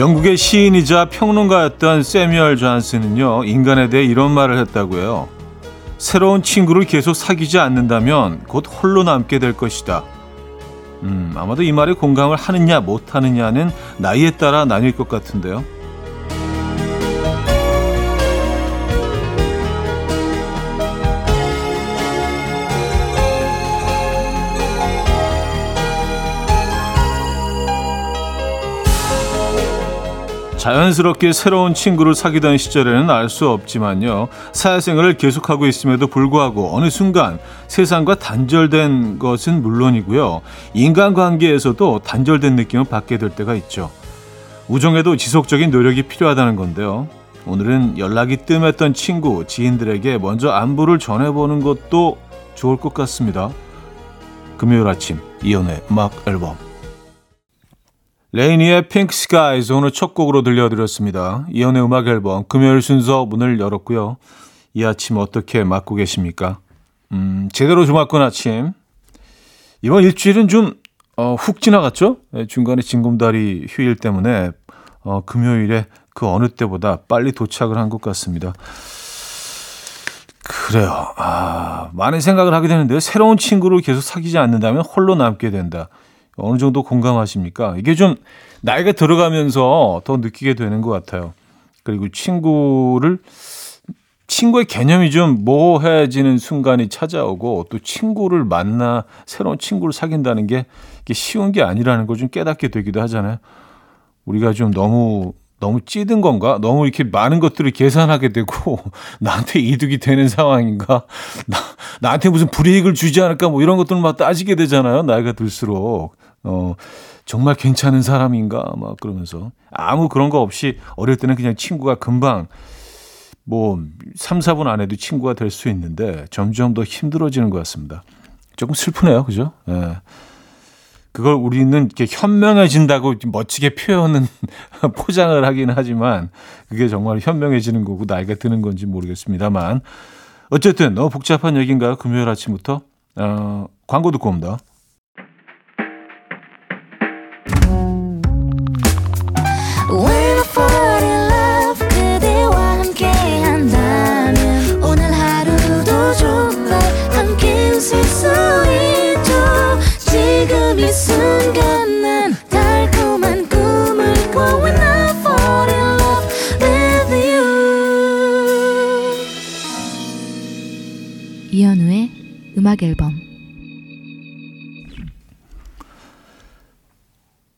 영국의 시인이자 평론가였던 세뮤얼 존슨은요, 인간에 대해 이런 말을 했다고 해요. 새로운 친구를 계속 사귀지 않는다면 곧 홀로 남게 될 것이다. 음, 아마도 이 말에 공감을 하느냐 못하느냐는 나이에 따라 나뉠 것 같은데요. 자연스럽게 새로운 친구를 사귀던 시절에는 알 수 없지만요. 사회생활을 계속하고 있음에도 불구하고 어느 순간 세상과 단절된 것은 물론이고요. 인간관계에서도 단절된 느낌을 받게 될 때가 있죠. 우정에도 지속적인 노력이 필요하다는 건데요. 오늘은 연락이 뜸했던 친구, 지인들에게 먼저 안부를 전해보는 것도 좋을 것 같습니다. 금요일 아침 이연의 음악 앨범 레이니의 Pink Skies 오늘 첫 곡으로 들려드렸습니다. 이현우의 음악 앨범 금요일 순서 문을 열었고요. 이 아침 어떻게 맞고 계십니까? 음, 제대로 좀 맞군 아침. 이번 일주일은 좀, 어, 훅 지나갔죠? 네, 중간에 징검다리 휴일 때문에, 어, 금요일에 그 어느 때보다 빨리 도착을 한 것 같습니다. 그래요. 아, 많은 생각을 하게 되는데, 새로운 친구를 계속 사귀지 않는다면 홀로 남게 된다. 어느 정도 공감하십니까? 이게 좀 나이가 들어가면서 더 느끼게 되는 것 같아요. 그리고 친구를 친구의 개념이 좀 모호해지는 순간이 찾아오고 또 친구를 만나 새로운 친구를 사귄다는 게 쉬운 게 아니라는 걸 좀 깨닫게 되기도 하잖아요. 우리가 좀 너무 너무 찌든 건가? 너무 이렇게 많은 것들을 계산하게 되고 나한테 이득이 되는 상황인가? 나, 나한테 무슨 불이익을 주지 않을까? 뭐 이런 것들만 따지게 되잖아요. 나이가 들수록. 어, 정말 괜찮은 사람인가? 막 그러면서. 아무 그런 거 없이 어릴 때는 그냥 친구가 금방 뭐 3, 4분 안에도 친구가 될 수 있는데 점점 더 힘들어지는 것 같습니다. 조금 슬프네요. 그죠? 예. 그걸 우리는 이렇게 현명해진다고 멋지게 표현은 포장을 하긴 하지만 그게 정말 현명해지는 거고 나이가 드는 건지 모르겠습니다만 어쨌든 너무 복잡한 얘기인가요? 금요일 아침부터 어, 광고 듣고 옵니다.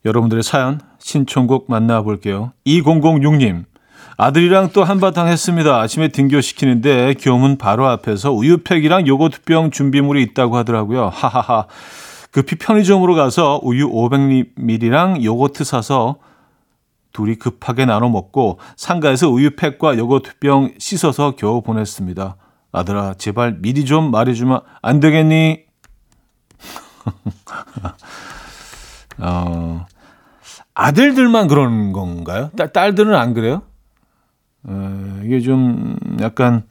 여러분들의 사연 신청곡 만나볼게요. 2006님 아들이랑 또 한바탕 했습니다. 아침에 등교시키는데 교문 바로 앞에서 우유팩이랑 요거트병 준비물이 있다고 하더라고요. 하하하. 급히 편의점으로 가서 우유 500ml랑 요거트 사서 둘이 급하게 나눠 먹고 상가에서 우유팩과 요거트병 씻어서 겨우 보냈습니다. 아들아, 제발 미리 좀 말해주면 안 되겠니? 어, 아들들만 그런 건가요? 딸, 딸들은 안 그래요? 어, 이게 좀 약간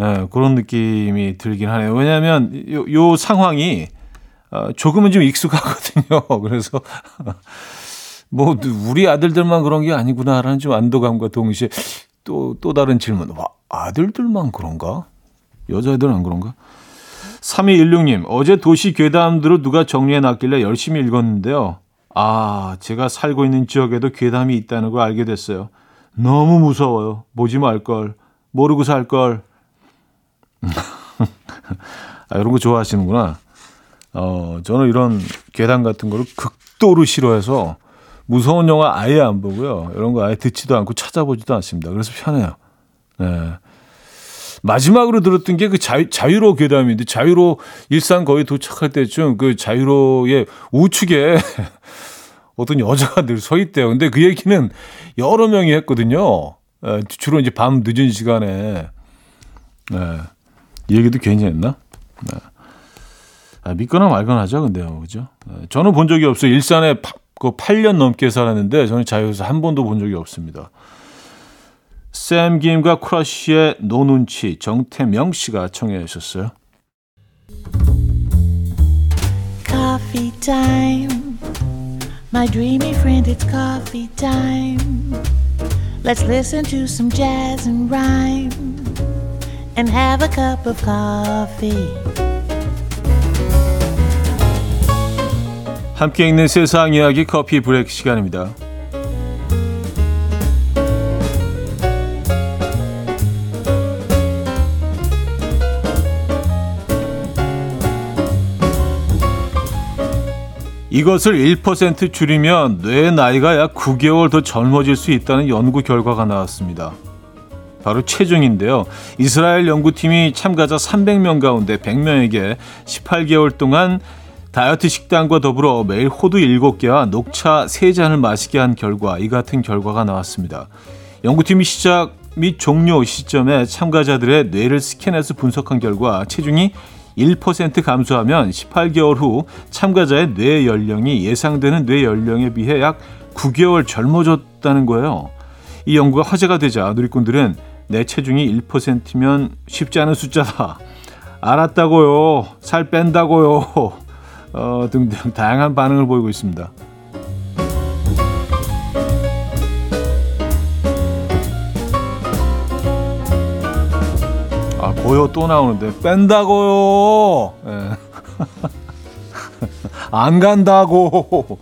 예, 그런 느낌이 들긴 하네요. 왜냐하면 요, 요 상황이 어, 조금은 좀 익숙하거든요. 그래서 뭐 우리 아들들만 그런 게 아니구나라는 좀 안도감과 동시에 또 또 다른 질문. 와, 아들들만 그런가? 여자애들은 안 그런가? 3216님, 어제 도시 괴담들을 누가 정리해 놨길래 열심히 읽었는데요. 아, 제가 살고 있는 지역에도 괴담이 있다는 걸 알게 됐어요. 너무 무서워요. 보지 말걸. 모르고 살걸. 아, 이런 거 좋아하시는구나. 어, 저는 이런 괴담 같은 거를 극도로 싫어해서 무서운 영화 아예 안 보고요. 이런 거 아예 듣지도 않고 찾아보지도 않습니다. 그래서 편해요. 네. 마지막으로 들었던 게 그 자유, 자유로 괴담인데 자유로 일산 거의 도착할 때쯤 그 자유로의 우측에 어떤 여자가 늘 서 있대요. 근데 그 얘기는 여러 명이 했거든요. 에, 주로 이제 밤 늦은 시간에. 네. 이 얘기도 괜히 했나? 네. 아, 믿거나 말거나 하죠, 근데요. 그죠? 네. 저는 본 적이 없어요. 일산에 파, 그 8년 넘게 살았는데 저는 자유에서 한 번도 본 적이 없습니다. 샘 김과 크러쉬의 노눈치 정태명 씨가 청해 주셨어요. Coffee time My dreamy friend, it's coffee time. Let's listen to some jazz and rhyme and have a cup of coffee. 함께 읽는 세상 이야기 커피 브레이크 시간입니다. 이것을 1% 줄이면 뇌의 나이가 약 9개월 더 젊어질 수 있다는 연구 결과가 나왔습니다. 바로 체중인데요. 이스라엘 연구팀이 참가자 300명 가운데 100명에게 18개월 동안 다이어트 식단과 더불어 매일 호두 7개와 녹차 3잔을 마시게 한 결과 이 같은 결과가 나왔습니다. 연구팀이 시작 및 종료 시점에 참가자들의 뇌를 스캔해서 분석한 결과 체중이 1% 감소하면 18개월 후 참가자의 뇌 연령이 예상되는 뇌 연령에 비해 약 9개월 젊어졌다는 거예요. 이 연구가 화제가 되자 누리꾼들은 내 체중이 1%면 쉽지 않은 숫자다. 알았다고요. 살 뺀다고요. 어, 등등 다양한 반응을 보이고 있습니다. 고요 또 나오는데 뺀다고요. 예. 안 간다고.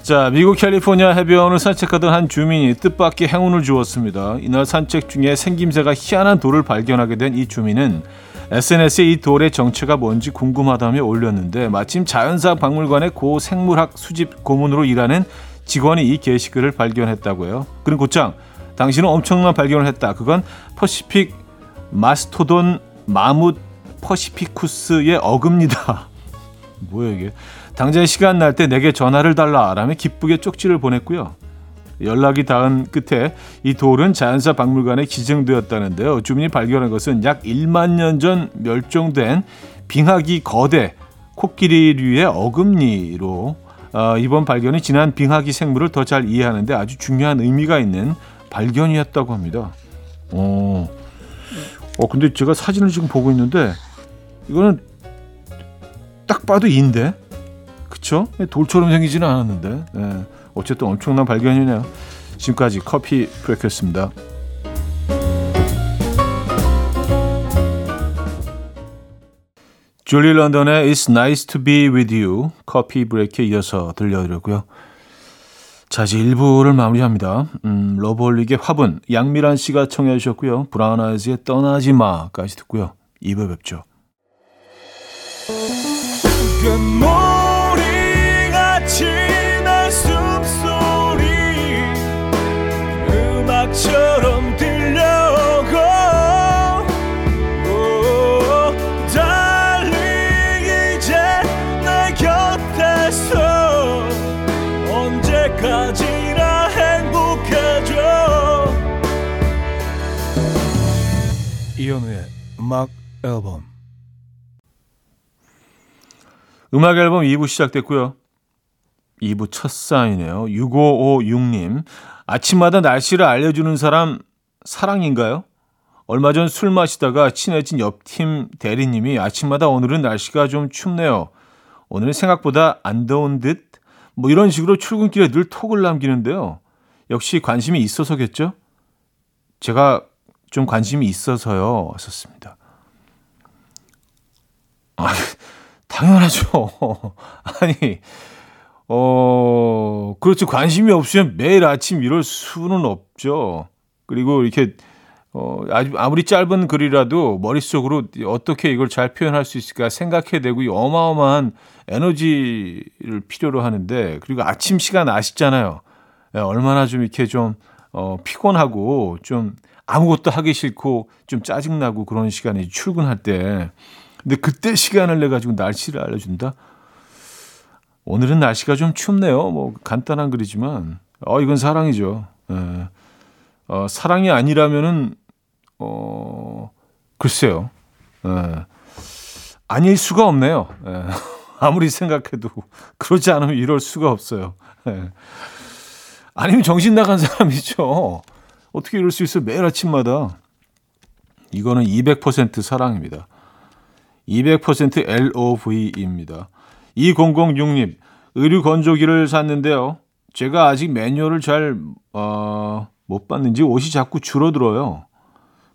자, 미국 캘리포니아 해변을 산책하던 한 주민이 뜻밖의 행운을 주었습니다. 이날 산책 중에 생김새가 희한한 돌을 발견하게 된 이 주민은 SNS에 이 돌의 정체가 뭔지 궁금하다며 올렸는데 마침 자연사 박물관의 고 생물학 수집 고문으로 일하는 직원이 이 게시글을 발견했다고요. 그는 곧장 당신은 엄청난 발견을 했다. 그건 퍼시픽 마스토돈 마뭇 퍼시피쿠스의 어금니다. 뭐야 이게? 당장 시간 날 때 내게 전화를 달라 라며 기쁘게 쪽지를 보냈고요. 연락이 닿은 끝에 이 돌은 자연사 박물관에 기증되었다는데요. 주민이 발견한 것은 약 1만 년 전 멸종된 빙하기 거대 코끼리류의 어금니로 어, 이번 발견이 지난 빙하기 생물을 더 잘 이해하는데 아주 중요한 의미가 있는 발견이었다고 합니다. 어, 어 근데 제가 사진을 지금 보고 있는데 이거는 딱 봐도 인데 그쵸? 돌처럼 생기지는 않았는데 네. 어쨌든 엄청난 발견이네요. 지금까지 커피 브레이크였습니다. 줄리 런던의 It's Nice to Be With You 커피 브레이크에 이어서 들려드렸고요. 자, 이제 1부를 마무리합니다. 음, 러브홀릭의 화분, 양미란 씨가 청해 주셨고요. 브라운 아이즈의 떠나지 마까지 듣고요. 2부 뵙죠. 음악 앨범 음악 앨범 2부 시작됐고요. 2부 첫 사인이에요. 6556님. 아침마다 날씨를 알려주는 사람 사랑인가요? 얼마 전 술 마시다가 친해진 옆팀 대리님이 아침마다 오늘은 날씨가 좀 춥네요. 오늘은 생각보다 안 더운 듯? 뭐 이런 식으로 출근길에 늘 톡을 남기는데요. 역시 관심이 있어서겠죠? 제가 좀 관심이 있어서요. 썼습니다. 아, 당연하죠. 아니, 어, 그렇죠. 관심이 없으면 매일 아침 이럴 수는 없죠. 그리고 이렇게, 어, 아주, 아무리 짧은 글이라도 머릿속으로 어떻게 이걸 잘 표현할 수 있을까 생각해야 되고, 어마어마한 에너지를 필요로 하는데, 그리고 아침 시간 아시잖아요. 네, 얼마나 좀 이렇게 좀, 어, 피곤하고, 좀 아무것도 하기 싫고, 좀 짜증나고 그런 시간이 출근할 때, 근데 그때 시간을 내 가지고 날씨를 알려준다. 오늘은 날씨가 좀 춥네요. 뭐 간단한 글이지만 어 이건 사랑이죠. 예. 어, 사랑이 아니라면은 어 글쎄요. 예. 아닐 수가 없네요. 예. 아무리 생각해도 그러지 않으면 이럴 수가 없어요. 예. 아니면 정신 나간 사람이죠. 어떻게 이럴 수 있어요? 매일 아침마다. 이거는 200% 사랑입니다. 200% LOV입니다. 2006님, 의류 건조기를 샀는데요. 제가 아직 매뉴얼을 잘, 어, 못 봤는지 옷이 자꾸 줄어들어요.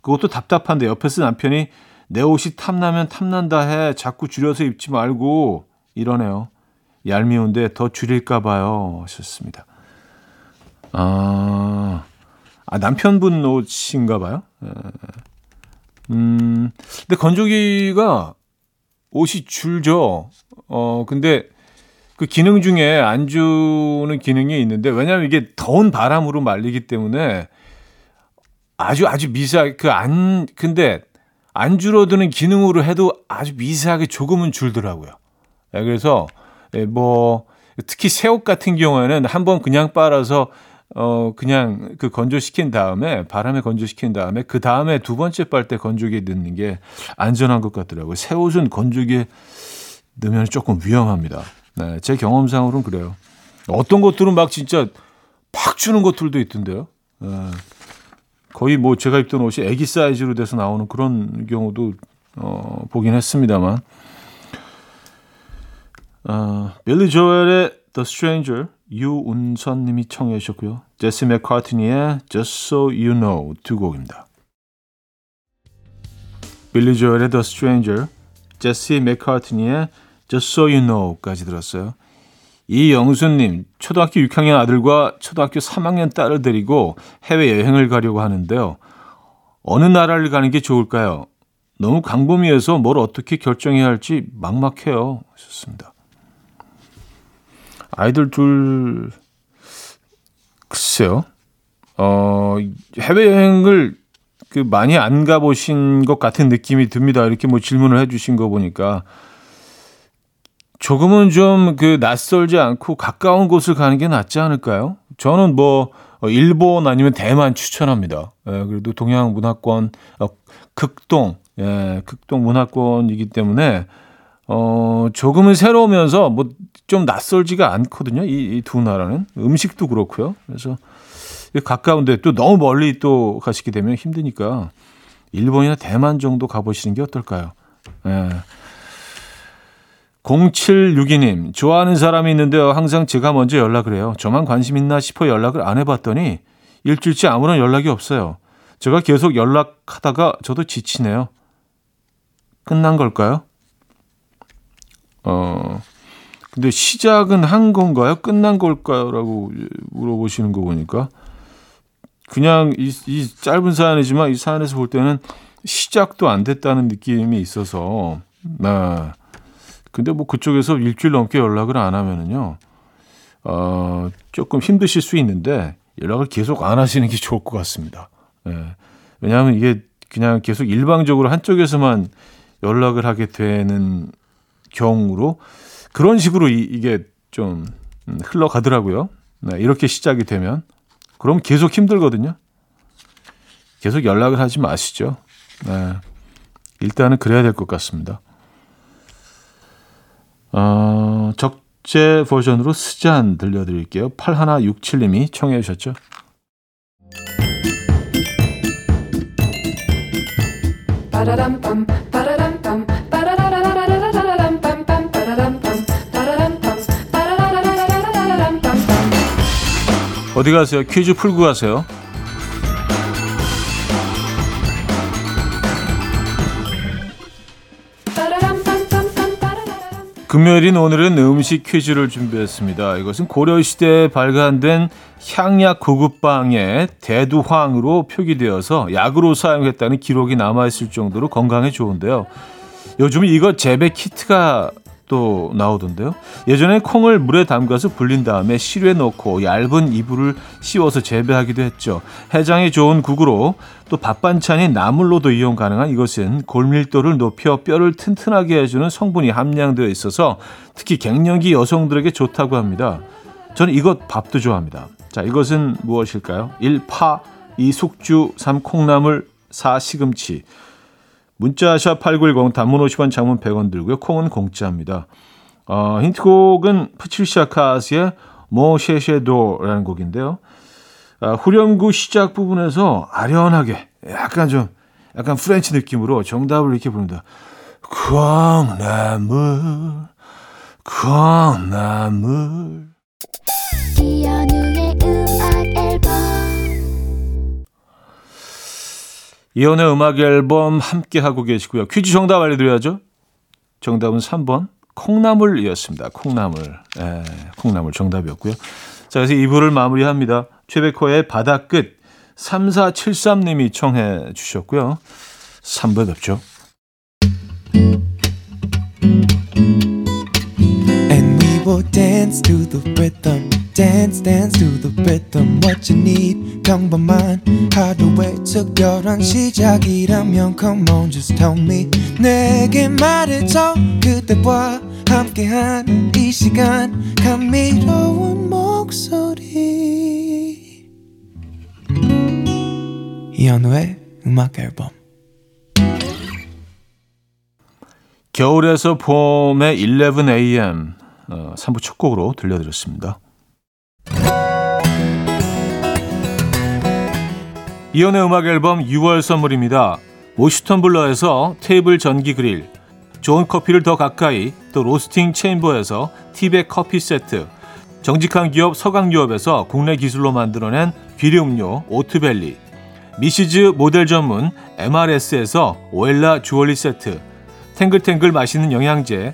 그것도 답답한데 옆에서 남편이 내 옷이 탐나면 탐난다 해. 자꾸 줄여서 입지 말고 이러네요. 얄미운데 더 줄일까 봐요. 하셨습니다. 아, 아 남편분 옷인가 봐요. 예. 음, 근데 건조기가 옷이 줄죠. 어, 근데 그 기능 중에 안 주는 기능이 있는데 왜냐하면 이게 더운 바람으로 말리기 때문에 아주 아주 미세하게 그 안 근데 안 줄어드는 기능으로 해도 아주 미세하게 조금은 줄더라고요. 예, 그래서 예, 뭐 특히 새 옷 같은 경우에는 한번 그냥 빨아서 어 그냥 그 건조시킨 다음에 바람에 건조시킨 다음에 그 다음에 두 번째 빨때 건조기에 넣는 게 안전한 것 같더라고요. 새 옷은 건조기에 넣으면 조금 위험합니다. 네, 제 경험상으로는 그래요. 어떤 것들은 막 진짜 팍 주는 것들도 있던데요. 네. 거의 뭐 제가 입던 옷이 애기 사이즈로 돼서 나오는 그런 경우도 어, 보긴 했습니다만. 어, 빌리 조엘의 The Stranger 유운선 님이 청해 주셨고요. 제시 맥카트니의 Just So You Know 두 곡입니다. 빌리 조엘의 The Stranger, 제시 맥카트니의 Just So You Know까지 들었어요. 이영수님, 초등학교 6학년 아들과 초등학교 3학년 딸을 데리고 해외 여행을 가려고 하는데요. 어느 나라를 가는 게 좋을까요? 너무 강범위해서 뭘 어떻게 결정해야 할지 막막해요. 하셨습니다. 아이들 둘, 글쎄요. 어, 해외여행을 그 많이 안 가보신 것 같은 느낌이 듭니다. 이렇게 뭐 질문을 해주신 거 보니까. 조금은 좀 그 낯설지 않고 가까운 곳을 가는 게 낫지 않을까요? 저는 뭐 어, 일본 아니면 대만 추천합니다. 예, 그래도 동양 문화권 어, 극동 예, 극동 문화권이기 때문에 어 조금은 새로우면서 뭐 좀 낯설지가 않거든요. 이 두 나라는 음식도 그렇고요. 그래서 가까운데 또 너무 멀리 또 가시게 되면 힘드니까 일본이나 대만 정도 가보시는 게 어떨까요? 예. 0762님, 좋아하는 사람이 있는데요. 항상 제가 먼저 연락을 해요. 저만 관심 있나 싶어 연락을 안 해봤더니 일주일째 아무런 연락이 없어요. 제가 계속 연락하다가 저도 지치네요. 끝난 걸까요? 어, 근데 시작은 한 건가요? 끝난 걸까요? 라고 물어보시는 거 보니까 그냥 이, 이 짧은 사연이지만 이 사연에서 볼 때는 시작도 안 됐다는 느낌이 있어서, 네. 근데 뭐 그쪽에서 일주일 넘게 연락을 안 하면은요, 어, 조금 힘드실 수 있는데 연락을 계속 안 하시는 게 좋을 것 같습니다. 예. 왜냐하면 이게 그냥 계속 일방적으로 한쪽에서만 연락을 하게 되는 경우로 그런 식으로 이, 게좀 음, 흘러가더라고요. 네, 이렇게 시작이 되면 그럼 계속 힘들거든요. 계속 연락을 하지 마시죠. 네. 일단은 그래야 될 것 같습니다. 어, 적재 버전으로 스잔 들려드릴게요. 8167님이 청해 주셨죠. 어디 가세요? 퀴즈 풀고 가세요. 금요일인 오늘은 음식 퀴즈를 준비했습니다. 이것은 고려시대에 발간된 향약 고급빵의 대두황으로 표기되어서 약으로 사용했다는 기록이 남아있을 정도로 건강에 좋은데요. 요즘 이거 재배 키트가 또 나오던데요. 예전에 콩을 물에 담가서 불린 다음에 실에 넣고 얇은 이불을 씌워서 재배하기도 했죠. 해장에 좋은 국으로 또 밥반찬인 나물로도 이용 가능한 이것은 골밀도를 높여 뼈를 튼튼하게 해주는 성분이 함량되어 있어서 특히 갱년기 여성들에게 좋다고 합니다. 저는 이것 밥도 좋아합니다. 자, 이것은 무엇일까요? 1. 파 2. 숙주 3. 콩나물 4. 시금치 문자 샵 8910 단문 50원 장문 100원 들고요. 콩은 공짜입니다. 어, 힌트곡은 파트리샤 카스의 Mon chercheur d'or라는 곡인데요. 아, 후렴구 시작 부분에서 아련하게 약간 좀 약간 French 느낌으로 정답을 이렇게 부릅니다. 콩나물 콩나물. 이현우의 음악 앨범 함께 하고 계시고요. 퀴즈 정답 알려드려야죠. 정답은 3번 콩나물이었습니다. 콩나물. 예, 콩나물 정답이었고요. 자, 그래서 2부를 마무리합니다. 최백호의 바다 끝 3473님이 청해 주셨고요. 3부 뵙죠. Dance to the rhythm. Dance, dance to the rhythm. What you need, 평범한 하루의 특별한 시작이라면 Come on, just tell me. 내게 말해줘. 그대와 함께한 이 시간. 감미로운 목소리. 이현우의 음악 앨범. 겨울에서 봄의 11am 어, 3부 첫 곡으로 들려드렸습니다. 이연의 음악 앨범 6월 선물입니다. 모슈턴 블러에서 테이블 전기 그릴, 좋은 커피를 더 가까이, 또 로스팅 체인버에서 티백 커피 세트, 정직한 기업 서강유업에서 국내 기술로 만들어낸 비료 음료 오트벨리, 미시즈 모델 전문 MRS에서 오엘라 주얼리 세트, 탱글탱글 맛있는 영양제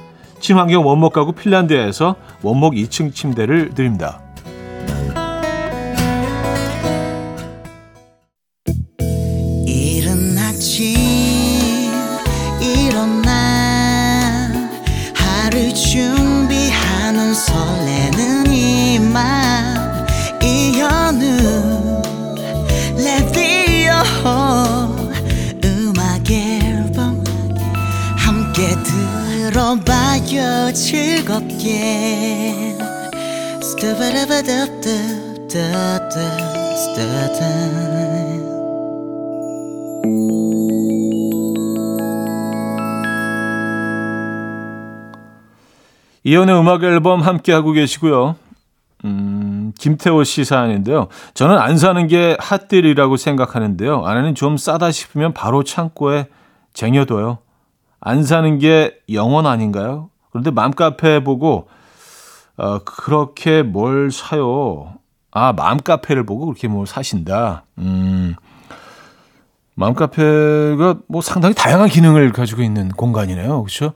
친환경 원목 가구 핀란드에서 원목 2층 침대를 드립니다. 들어봐요 즐겁게 스타바라바답답답답답 이연의 음악 앨범 함께 하고 계시고요. 음, 김태호 씨 사연인데요. 저는 안 사는 게 핫딜이라고 생각하는데요. 아내는 좀 싸다 싶으면 바로 창고에 쟁여둬요. 안 사는 게 영원 아닌가요? 그런데 맘카페 보고 어, 그렇게 뭘 사요? 아, 맘카페를 보고 그렇게 뭘 사신다. 음. 맘카페가 뭐 상당히 다양한 기능을 가지고 있는 공간이네요. 그렇죠?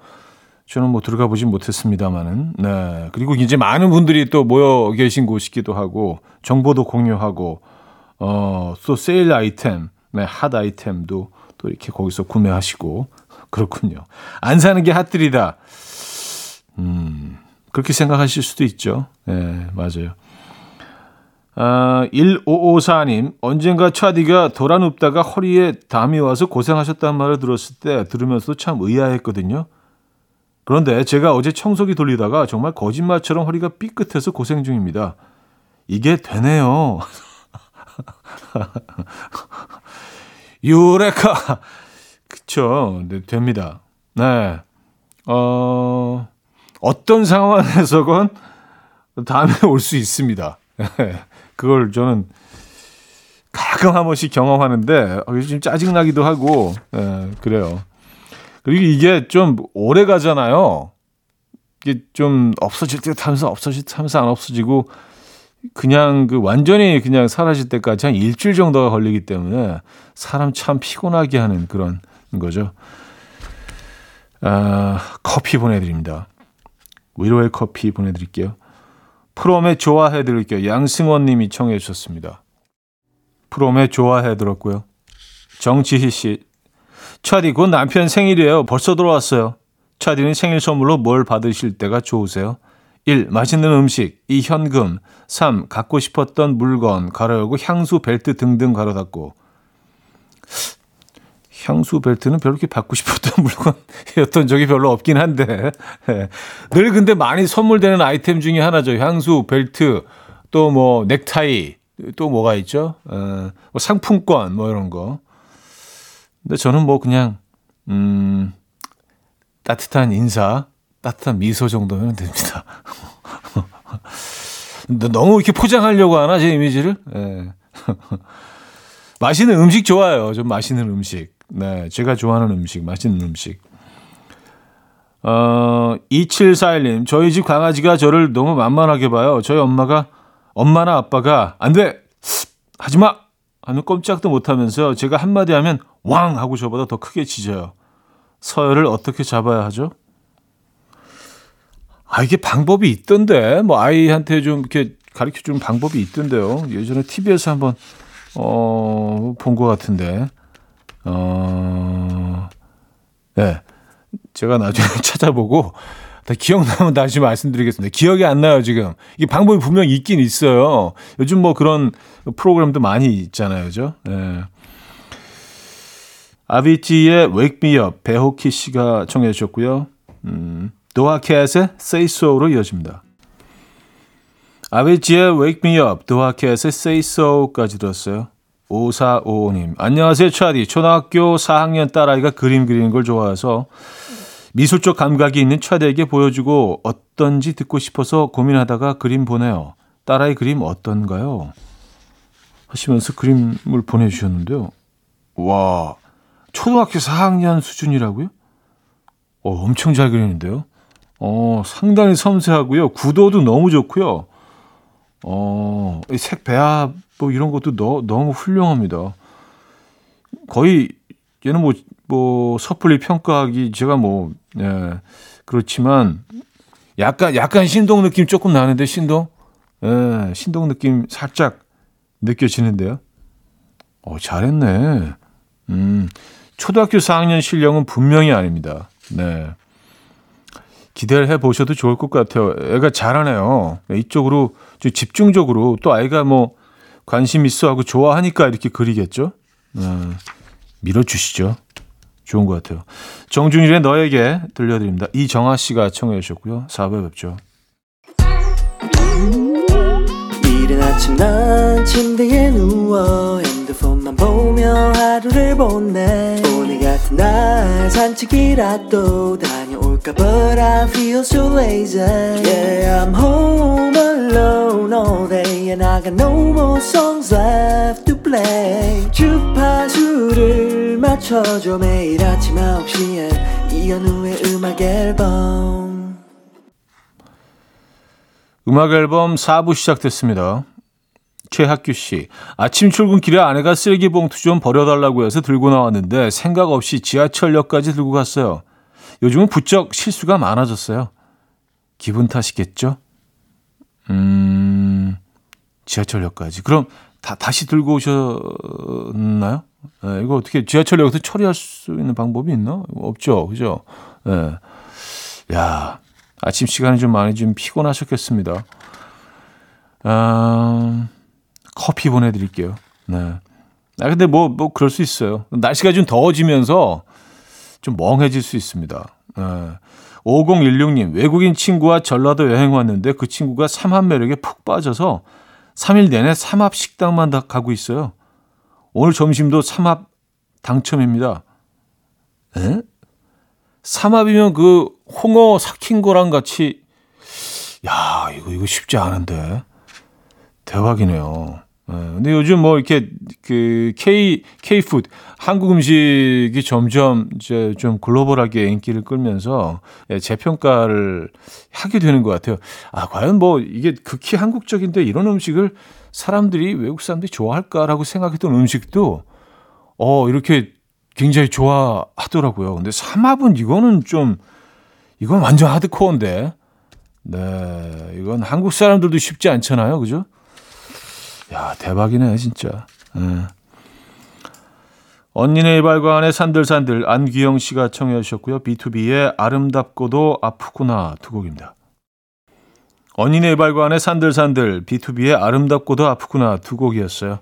저는 뭐 들어가 보진 못했습니다만은 네 그리고 이제 많은 분들이 또 모여 계신 곳이기도 하고 정보도 공유하고 어 또 세일 아이템, 네 핫 아이템도 또 이렇게 거기서 구매하시고 그렇군요. 안 사는 게 핫들이다. 음 그렇게 생각하실 수도 있죠. 네 맞아요. 아, 1554님, 언젠가 차디가 돌아 눕다가 허리에 담이 와서 고생하셨다는 말을 들었을 때 들으면서 참 의아했거든요. 그런데 제가 어제 청소기 돌리다가 정말 거짓말처럼 허리가 삐끗해서 고생 중입니다. 이게 되네요. 유레카. 그쵸. 네, 됩니다. 네. 어, 어떤 상황에서건 다음에 올 수 있습니다. 그걸 저는 가끔 한 번씩 경험하는데, 어, 좀 짜증나기도 하고, 네, 그래요. 그리고 이게 좀 오래 가잖아요. 이게 좀 없어질 때 하면서 없어질 때 하면서 안 없어지고 그냥 그 완전히 그냥 사라질 때까지 한 일주일 정도가 걸리기 때문에 사람 참 피곤하게 하는 그런 거죠. 아, 커피 보내드립니다. 위로의 커피 보내드릴게요. 프롬의 좋아해 드릴게요. 양승원 님이 청해 주셨습니다. 프롬의 좋아해 들었고요. 정지희 씨. 차디, 곧 남편 생일이에요. 벌써 들어왔어요. 차디는 생일 선물로 뭘 받으실 때가 좋으세요? 1. 맛있는 음식. 2. 현금. 3. 갖고 싶었던 물건. 가로 열고 향수, 벨트 등등 가로 닫고. 향수 벨트는 별로 이렇게 받고 싶었던 물건이었던 적이 별로 없긴 한데 예. 늘 근데 많이 선물되는 아이템 중에 하나죠. 향수, 벨트, 또 뭐 넥타이, 또 뭐가 있죠? 어, 뭐 상품권 뭐 이런 거. 근데 저는 뭐 그냥 음 따뜻한 인사, 따뜻한 미소 정도면 됩니다. 너무 이렇게 포장하려고 하나 제 이미지를? 예. 맛있는 음식 좋아요. 좀 맛있는 음식. 네, 제가 좋아하는 음식, 맛있는 음식. 어, 2741님, 저희 집 강아지가 저를 너무 만만하게 봐요. 저희 엄마가, 엄마나 아빠가, 안 돼! 하지 마! 하면 꼼짝도 못 하면서 제가 한마디 하면 왕! 하고 저보다 더 크게 짖어요. 서열을 어떻게 잡아야 하죠? 아, 이게 방법이 있던데. 뭐, 아이한테 좀 이렇게 가르쳐 주는 방법이 있던데요. 예전에 TV에서 한번, 어, 본 것 같은데. 어, 네. 제가 나중에 찾아보고 다 기억나면 다시 말씀드리겠습니다. 기억이 안 나요, 지금. 이게 방법이 분명 있긴 있어요. 요즘 뭐 그런 프로그램도 많이 있잖아요, 그죠? 네. 아비티의 Wake Me Up, 배호키 씨가 청해 주셨고요. 음, 도하켓의 Say So로 이어집니다. 아비티의 Wake Me Up, 도하켓의 Say So까지 들었어요. 5455님. 안녕하세요, 차디. 초등학교 4학년 딸아이가 그림 그리는 걸 좋아해서 미술 쪽 감각이 있는 차디에게 보여주고 어떤지 듣고 싶어서 고민하다가 그림 보내요. 딸아이 그림 어떤가요? 하시면서 그림을 보내주셨는데요. 와, 초등학교 4학년 수준이라고요? 어, 엄청 잘 그리는데요. 어, 상당히 섬세하고요. 구도도 너무 좋고요. 어, 색 배합 뭐 이런 것도 너, 너무 훌륭합니다. 거의 얘는 뭐, 뭐 섣불리 평가하기 제가 뭐 예, 그렇지만 약간 약간 신동 느낌 조금 나는데 신동 예, 신동 느낌 살짝 느껴지는데요. 어, 잘했네. 음, 초등학교 4학년 실력은 분명히 아닙니다. 네. 기대를 해 보셔도 좋을 것 같아요. 애가 잘하네요. 이쪽으로 좀 집중적으로 또 아이가 뭐 관심 있어 하고 좋아하니까 이렇게 그리겠죠. 네. 밀어주시죠. 좋은 것 같아요. 정준일의 너에게 들려드립니다. 이정아 씨가 청해 주셨고요. 4부에 뵙죠. 이른 아침 난 침대에 누워 핸드폰만 보며 하루를 보내 오늘 같은 날 산책이라도 다 녀올까 But I feel so lazy Yeah I'm home alone all day And I got no more songs left to play 주파수를 맞춰줘 매일 아침 9시에 이현우의 음악 앨범 음악 앨범 4부 시작됐습니다. 최학규 씨, 아침 출근 길에 아내가 쓰레기 봉투 좀 버려달라고 해서 들고 나왔는데 생각 없이 지하철역까지 들고 갔어요. 요즘은 부쩍 실수가 많아졌어요. 기분 탓이겠죠? 음, 지하철역까지. 그럼 다, 다시 들고 오셨나요? 네, 이거 어떻게 지하철역에서 처리할 수 있는 방법이 있나? 없죠. 그죠? 네. 야, 아침 시간이 좀 많이 좀 피곤하셨겠습니다. 아, 커피 보내드릴게요. 네. 아, 근데 뭐, 뭐, 그럴 수 있어요. 날씨가 좀 더워지면서 좀 멍해질 수 있습니다. 네. 5016님, 외국인 친구와 전라도 여행 왔는데 그 친구가 삼합 매력에 푹 빠져서 3일 내내 삼합 식당만 다 가고 있어요. 오늘 점심도 삼합 당첨입니다. 에? 삼합이면 그 홍어 삭힌 거랑 같이 야 이거 이거 쉽지 않은데 대박이네요. 예, 근데 요즘 뭐 이렇게 그 K K 푸드 한국 음식이 점점 이제 좀 글로벌하게 인기를 끌면서 예, 재평가를 하게 되는 것 같아요. 아 과연 뭐 이게 극히 한국적인데 이런 음식을 사람들이 외국 사람들이 좋아할까라고 생각했던 음식도 어 이렇게 굉장히 좋아하더라고요. 근데 삼합은 이거는 좀 이건 완전 하드코어인데 네, 이건 한국 사람들도 쉽지 않잖아요. 그죠? 야, 대박이네, 진짜. 예. 언니네 이발관의 산들산들 안규영 씨가 청해 주셨고요. B2B의 아름답고도 아프구나 두 곡입니다. 언니네 이발관의 산들산들 B2B의 아름답고도 아프구나 두 곡이었어요.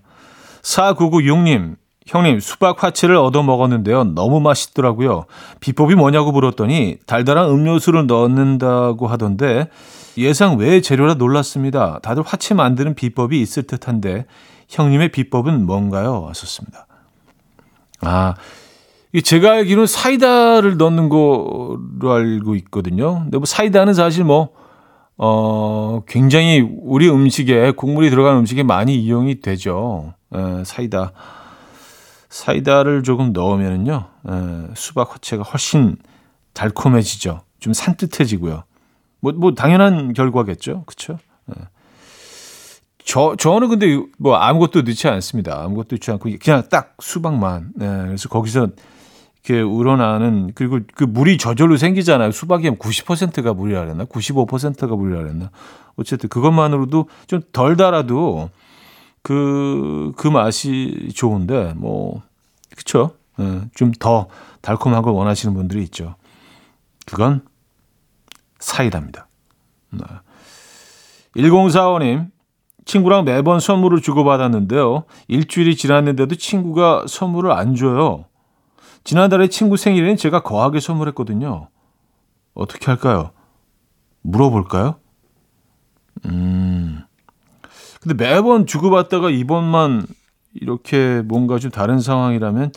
4996님 형님 수박 화채를 얻어 먹었는데요. 너무 맛있더라고요. 비법이 뭐냐고 물었더니 달달한 음료수를 넣는다고 하던데 예상 외의 재료라 놀랐습니다. 다들 화채 만드는 비법이 있을 듯한데 형님의 비법은 뭔가요? 왔었습니다. 아, 이 제가 알기로는 사이다를 넣는 거로 알고 있거든요. 근데 뭐 사이다는 사실 뭐, 어, 굉장히 우리 음식에, 국물이 들어간 음식에 많이 이용이 되죠. 에, 사이다. 사이다를 조금 넣으면은요, 에, 수박 화채가 훨씬 달콤해지죠. 좀 산뜻해지고요. 뭐, 뭐, 당연한 결과겠죠. 에. 저, 저는 근데 뭐 아무것도 넣지 않습니다. 아무것도 넣지 않고 그냥 딱 수박만. 네, 그래서 거기서 이렇게 우러나는 그리고 그 물이 저절로 생기잖아요. 수박이 한 90%가 물이라 그랬나? 95%가 물이라 그랬나? 어쨌든 그것만으로도 좀 덜 달아도 그, 그 맛이 좋은데 뭐, 그쵸? 네, 좀더 달콤한 걸 원하시는 분들이 있죠. 그건 사이다입니다. 네. 1045님, 친구랑 매번 선물을 주고받았는데요. 일주일이 지났는데도 친구가 선물을 안 줘요. 지난달에 친구 생일에는 제가 거하게 선물했거든요. 어떻게 할까요? 물어볼까요? 음. 근데 매번 주고받다가 이번만 이렇게 뭔가 좀 다른 상황이라면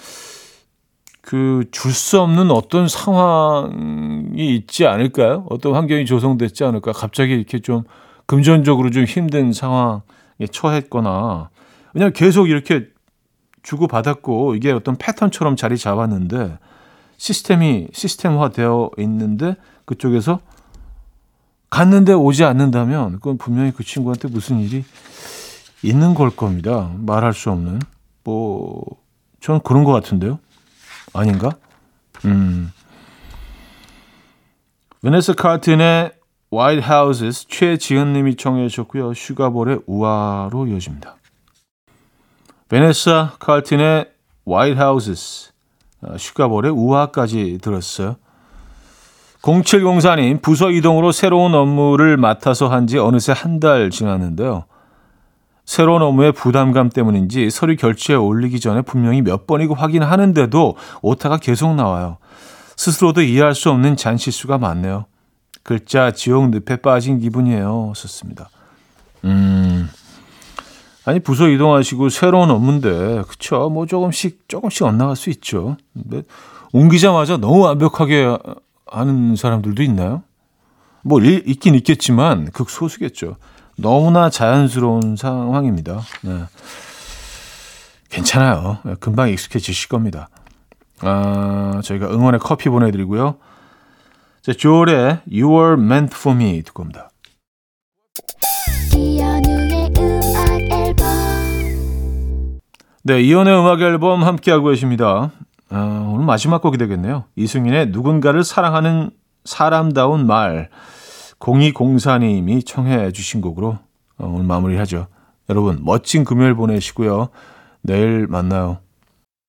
그 줄 수 없는 어떤 상황이 있지 않을까요? 어떤 환경이 조성됐지 않을까? 갑자기 이렇게 좀 금전적으로 좀 힘든 상황에 처했거나 왜냐하면 계속 이렇게 주고 받았고 이게 어떤 패턴처럼 자리 잡았는데 시스템이 시스템화 되어 있는데 그쪽에서 갔는데 오지 않는다면 그건 분명히 그 친구한테 무슨 일이 있는 걸 겁니다. 말할 수 없는 뭐 저는 그런 것 같은데요. 아닌가? 음. 베네스 카튼의 White Houses 최지은 님이 청해 주셨고요. 슈가볼의 우아로 이어집니다. 베네사 칼튼의 White Houses 슈가볼의 우아까지 들었어요. 0704님 부서 이동으로 새로운 업무를 맡아서 한 지 어느새 한 달 지났는데요. 새로운 업무의 부담감 때문인지 서류 결제에 올리기 전에 분명히 몇 번이고 확인하는데도 오타가 계속 나와요. 스스로도 이해할 수 없는 잔실수가 많네요. 글자 지옥 늪에 빠진 기분이에요. 썼습니다. 음. 아니 부서 이동하시고 새로운 업무인데 그쵸? 뭐 조금씩 조금씩 엇나갈 수 있죠. 근데 옮기자마자 너무 완벽하게 하는 사람들도 있나요? 뭐 있긴 있겠지만 극소수겠죠. 너무나 자연스러운 상황입니다. 네. 괜찮아요. 금방 익숙해지실 겁니다. 아, 저희가 응원의 커피 보내드리고요. 자, 조의 You Were Meant For Me 듣고 옵니다. 네, 이혼의 음악 앨범 함께하고 계십니다. 어, 오늘 마지막 곡이 되겠네요. 이승윤의 누군가를 사랑하는 사람다운 말 0204님이 청해 주신 곡으로 어, 오늘 마무리하죠. 여러분 멋진 금요일 보내시고요. 내일 만나요.